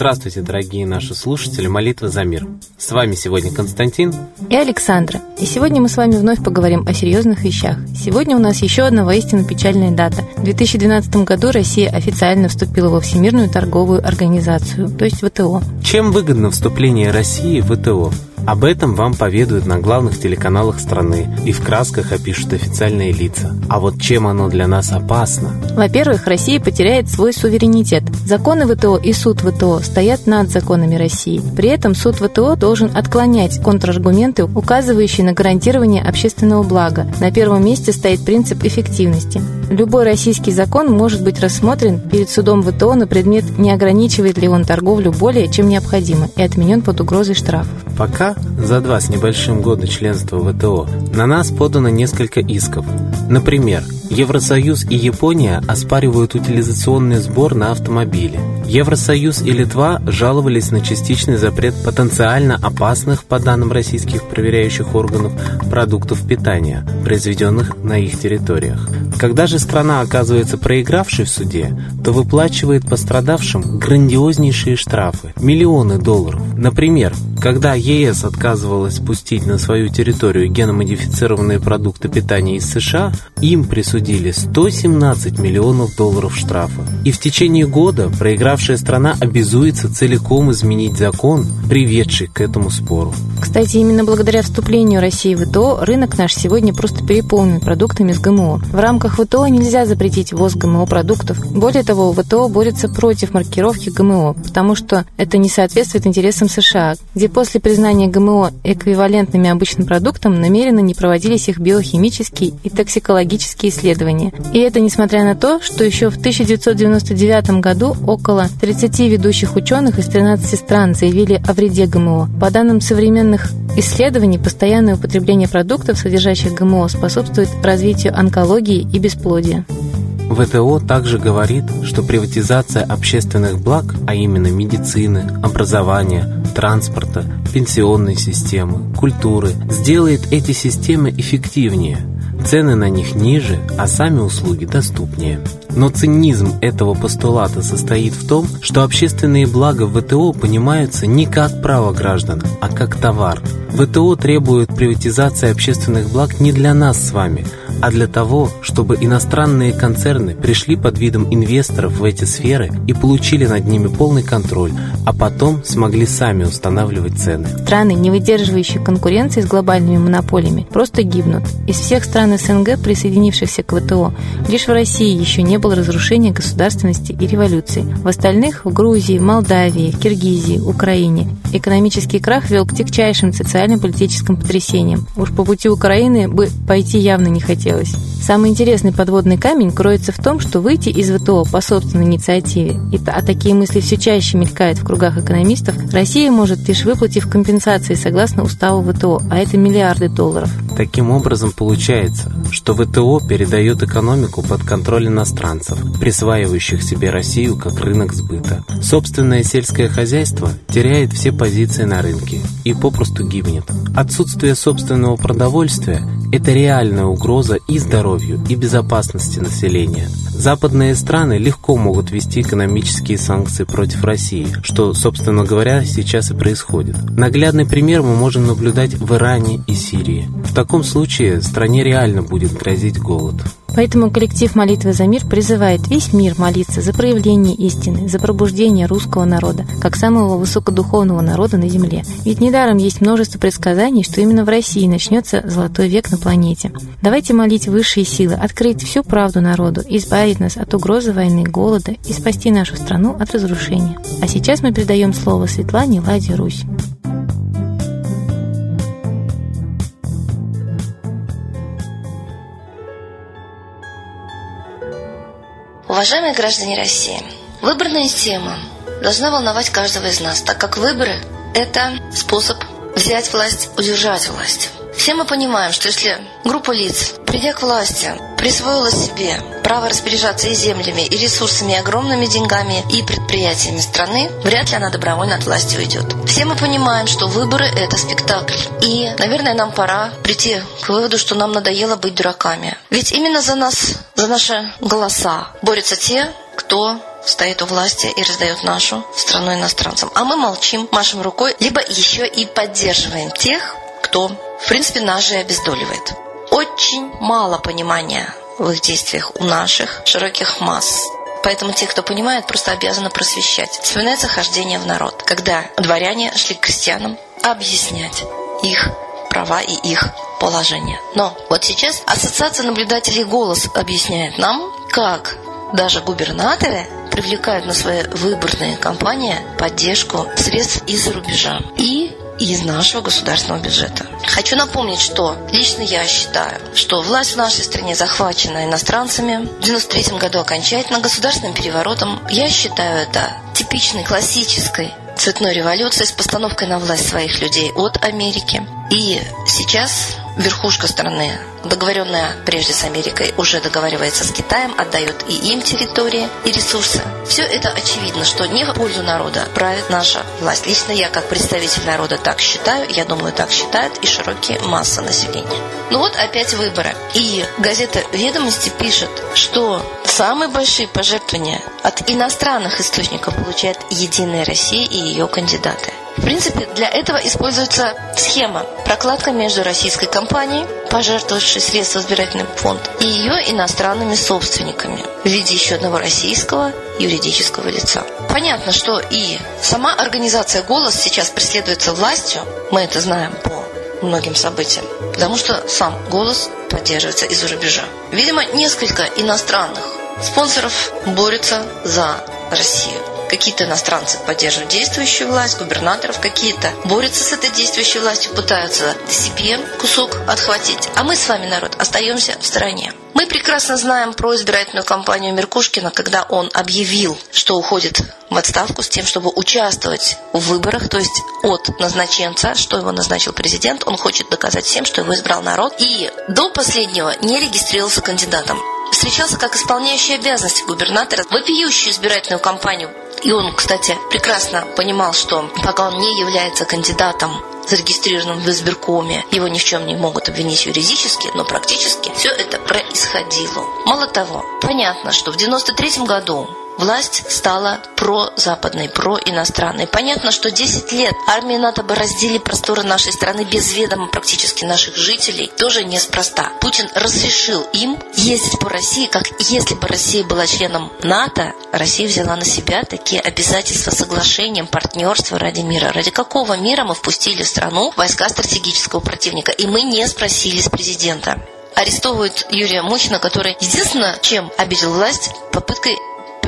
Здравствуйте, дорогие наши слушатели Молитва за мир. С вами сегодня Константин и Александра. И сегодня мы с вами вновь поговорим о серьезных вещах. Сегодня у нас еще одна воистину печальная дата. В 2012 году Россия официально вступила во Всемирную торговую организацию, то есть ВТО. Чем выгодно вступление России в ВТО? Об этом вам поведают на главных телеканалах страны и в красках опишут официальные лица. А вот чем оно для нас опасно? Во-первых, Россия потеряет свой суверенитет. Законы ВТО и суд ВТО стоят над законами России. При этом суд ВТО должен отклонять контраргументы, указывающие на гарантирование общественного блага. На первом месте стоит принцип эффективности. Любой российский закон может быть рассмотрен перед судом ВТО на предмет, не ограничивает ли он торговлю более, чем необходимо, и отменен под угрозой штрафов. Пока за два с небольшим года членства ВТО на нас подано несколько исков. Например, Евросоюз и Япония оспаривают утилизационный сбор на автомобили. Евросоюз и Литва жаловались на частичный запрет потенциально опасных, по данным российских проверяющих органов, продуктов питания, произведенных на их территориях. Когда же страна оказывается проигравшей в суде, то выплачивает пострадавшим грандиознейшие штрафы – миллионы долларов. Например, когда ЕС отказывалась пустить на свою территорию геномодифицированные продукты питания из США, им присудили 117 миллионов долларов штрафа. И в течение года проигравшая страна обязуется целиком изменить закон, приведший к этому спору. Кстати, именно благодаря вступлению России в ВТО рынок наш сегодня просто переполнен продуктами с ГМО. В рамках ВТО нельзя запретить ввоз ГМО продуктов. Более того, ВТО борется против маркировки ГМО, потому что это не соответствует интересам США, где после признания ГМО эквивалентными обычным продуктам намеренно не проводились их биохимические и токсикологические исследования. И это несмотря на то, что еще в 1999 году около 30 ведущих ученых из 13 стран заявили о вреде ГМО. По данным современных исследований, постоянное употребление продуктов, содержащих ГМО, способствует развитию онкологии и бесплодия. ВТО также говорит, что приватизация общественных благ, а именно медицины, образования, транспорта, пенсионной системы, культуры, сделает эти системы эффективнее. Цены на них ниже, а сами услуги доступнее. Но цинизм этого постулата состоит в том, что общественные блага в ВТО понимаются не как право граждан, а как товар. ВТО требует приватизации общественных благ не для нас с вами – а для того, чтобы иностранные концерны пришли под видом инвесторов в эти сферы и получили над ними полный контроль, а потом смогли сами устанавливать цены. Страны, не выдерживающие конкуренции с глобальными монополиями, просто гибнут. Из всех стран СНГ, присоединившихся к ВТО, лишь в России еще не было разрушения государственности и революции. В остальных – в Грузии, Молдавии, Киргизии, Украине – экономический крах вел к тягчайшим социально-политическим потрясениям. Уж по пути Украины бы пойти явно не хотел хотелось. Самый интересный подводный камень кроется в том, что выйти из ВТО по собственной инициативе, и, а такие мысли все чаще мелькают в кругах экономистов, Россия может лишь выплатив компенсации согласно уставу ВТО, а это миллиарды долларов. Таким образом получается, что ВТО передает экономику под контроль иностранцев, присваивающих себе Россию как рынок сбыта. Собственное сельское хозяйство теряет все позиции на рынке и попросту гибнет. Отсутствие собственного продовольствия – это реальная угроза и здоровью, и безопасности населения. Западные страны легко могут ввести экономические санкции против России, что, собственно говоря, сейчас и происходит. Наглядный пример мы можем наблюдать в Иране и Сирии. В таком случае стране реально будет грозить голод. Поэтому коллектив «Молитвы за мир» призывает весь мир молиться за проявление истины, за пробуждение русского народа, как самого высокодуховного народа на Земле. Ведь недаром есть множество предсказаний, что именно в России начнется золотой век на планете. Давайте молить высшие силы, открыть всю правду народу, избавить нас от угрозы войны, голода и спасти нашу страну от разрушения. А сейчас мы передаем слово Светлане Ладе Русь. Уважаемые граждане России, выборная тема должна волновать каждого из нас, так как выборы – это способ взять власть, удержать власть. Все мы понимаем, что если группа лиц, придя к власти, присвоила себе право распоряжаться и землями, и ресурсами, и огромными деньгами, и предприятиями страны, вряд ли она добровольно от власти уйдет. Все мы понимаем, что выборы – это спектакль. И, наверное, нам пора прийти к выводу, что нам надоело быть дураками. Ведь именно за нас, за наши голоса борются те, кто стоит у власти и раздает нашу страну иностранцам. А мы молчим, машем рукой, либо еще и поддерживаем тех, кто, в принципе, нас же обездоливает. Очень мало понимания в их действиях у наших широких масс. Поэтому те, кто понимает, просто обязаны просвещать. Вспоминается хождение в народ, когда дворяне шли к крестьянам объяснять их права и их положение. Но вот сейчас Ассоциация наблюдателей «Голос» объясняет нам, как даже губернаторы привлекают на свои выборные кампании поддержку средств из-за рубежа и из нашего государственного бюджета. Хочу напомнить, что лично я считаю, что власть в нашей стране захвачена иностранцами. В 93 году окончательно государственным переворотом. Я считаю это типичной классической цветной революцией с постановкой на власть своих людей от Америки. И сейчас верхушка страны, договоренная прежде с Америкой, уже договаривается с Китаем, отдает и им территории и ресурсы. Все это очевидно, что не в пользу народа правит наша власть. Лично я, как представитель народа, так считаю, я думаю, так считают и широкие массы населения. Ну вот опять выборы. И газета «Ведомости» пишет, что самые большие пожертвования от иностранных источников получает «Единая Россия» и ее кандидаты. В принципе, для этого используется схема прокладка между российской компанией, пожертвовавшей средства в избирательный фонд, и ее иностранными собственниками в виде еще одного российского юридического лица. Понятно, что и сама организация «Голос» сейчас преследуется властью, мы это знаем по многим событиям, потому что сам «Голос» поддерживается из-за рубежа. Видимо, несколько иностранных спонсоров борются за Россию какие-то иностранцы поддерживают действующую власть, губернаторов какие-то борются с этой действующей властью, пытаются себе кусок отхватить. А мы с вами, народ, остаемся в стороне. Мы прекрасно знаем про избирательную кампанию Меркушкина, когда он объявил, что уходит в отставку с тем, чтобы участвовать в выборах, то есть от назначенца, что его назначил президент, он хочет доказать всем, что его избрал народ, и до последнего не регистрировался кандидатом встречался как исполняющий обязанности губернатора, вопиющую избирательную кампанию и он, кстати, прекрасно понимал, что пока он не является кандидатом зарегистрированным в избиркоме, его ни в чем не могут обвинить юридически, но практически все это происходило. Мало того, понятно, что в 93 году власть стала прозападной, проиностранной. Понятно, что 10 лет армии НАТО бороздили просторы нашей страны без ведома практически наших жителей, тоже неспроста. Путин разрешил им ездить по России, как если бы Россия была членом НАТО, Россия взяла на себя такие обязательства соглашением, партнерства ради мира. Ради какого мира мы впустили в страну войска стратегического противника? И мы не спросили с президента арестовывают Юрия Мухина, который единственное, чем обидел власть, попыткой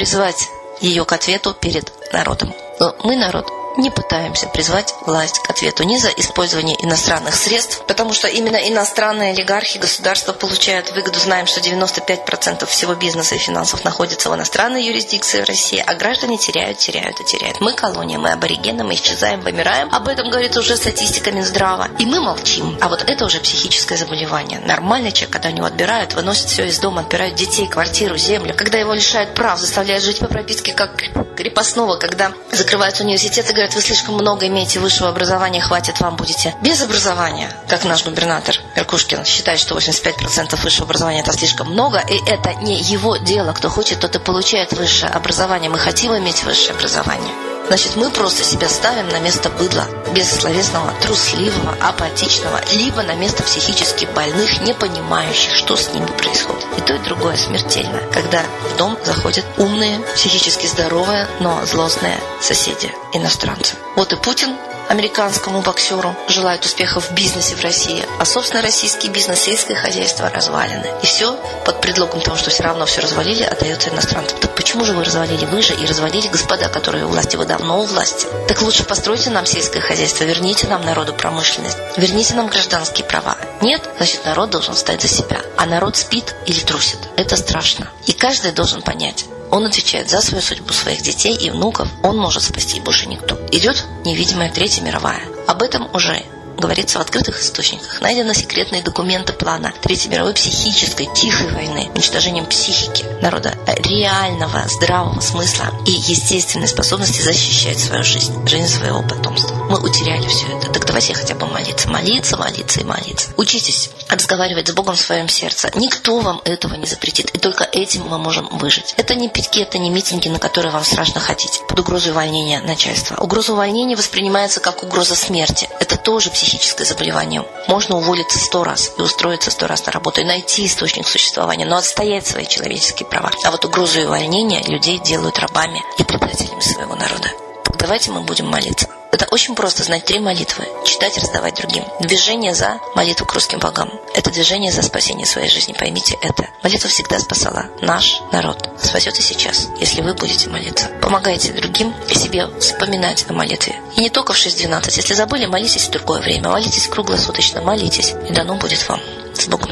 призвать ее к ответу перед народом. Но мы народ не пытаемся призвать власть к ответу ни за использование иностранных средств, потому что именно иностранные олигархи государства получают выгоду. Знаем, что 95% всего бизнеса и финансов находится в иностранной юрисдикции России, а граждане теряют, теряют и теряют. Мы колония, мы аборигены, мы исчезаем, вымираем. Об этом говорит уже статистика Минздрава. И мы молчим. А вот это уже психическое заболевание. Нормальный человек, когда у него отбирают, выносят все из дома, отбирают детей, квартиру, землю. Когда его лишают прав, заставляют жить по прописке как крепостного, когда закрываются университеты, говорят, вы слишком много имеете высшего образования, хватит вам будете без образования, как наш губернатор Меркушкин считает, что 85% высшего образования это слишком много, и это не его дело. Кто хочет, тот и получает высшее образование. Мы хотим иметь высшее образование. Значит, мы просто себя ставим на место быдла, бессловесного, трусливого, апатичного, либо на место психически больных, не понимающих, что с ними происходит. И то, и другое смертельно, когда в дом заходят умные, психически здоровые, но злостные соседи, иностранцы. Вот и Путин американскому боксеру желают успехов в бизнесе в России, а, собственно, российский бизнес, сельское хозяйство развалины. И все под предлогом того, что все равно все развалили, отдается иностранцам. Так почему же вы развалили? Вы же и развалили господа, которые у власти, вы давно у власти. Так лучше постройте нам сельское хозяйство, верните нам народу промышленность, верните нам гражданские права. Нет, значит, народ должен встать за себя. А народ спит или трусит. Это страшно. И каждый должен понять, он отвечает за свою судьбу своих детей и внуков. Он может спасти больше никто. Идет невидимая Третья мировая. Об этом уже говорится в открытых источниках. Найдены секретные документы плана Третьей мировой психической тихой войны, уничтожением психики народа, реального здравого смысла и естественной способности защищать свою жизнь, жизнь своего потомства. Мы утеряли все это. Так давайте хотя бы молиться, молиться, молиться и молиться. Учитесь разговаривать с Богом в своем сердце. Никто вам этого не запретит. И только этим мы можем выжить. Это не питки, это не митинги, на которые вам страшно ходить. Под угрозой увольнения начальства. Угроза увольнения воспринимается как угроза смерти. Это тоже психическое заболевание. Можно уволиться сто раз и устроиться сто раз на работу, и найти источник существования, но отстоять свои человеческие права. А вот угрозу увольнения людей делают рабами и предателями своего народа. Так давайте мы будем молиться. Очень просто знать три молитвы, читать и раздавать другим. Движение за молитву к русским богам. Это движение за спасение своей жизни. Поймите это. Молитва всегда спасала наш народ. Спасет и сейчас, если вы будете молиться. Помогайте другим и себе вспоминать о молитве. И не только в 6.12. Если забыли, молитесь в другое время. Молитесь круглосуточно, молитесь. И дано будет вам. С Богом.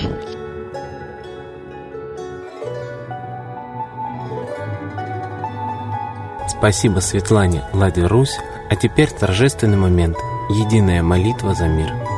Спасибо Светлане Ладе Русь а теперь торжественный момент – единая молитва за мир.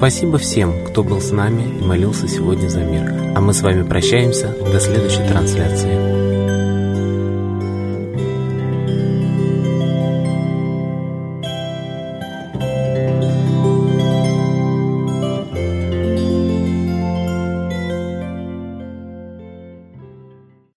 Спасибо всем, кто был с нами и молился сегодня за мир. А мы с вами прощаемся. До следующей трансляции.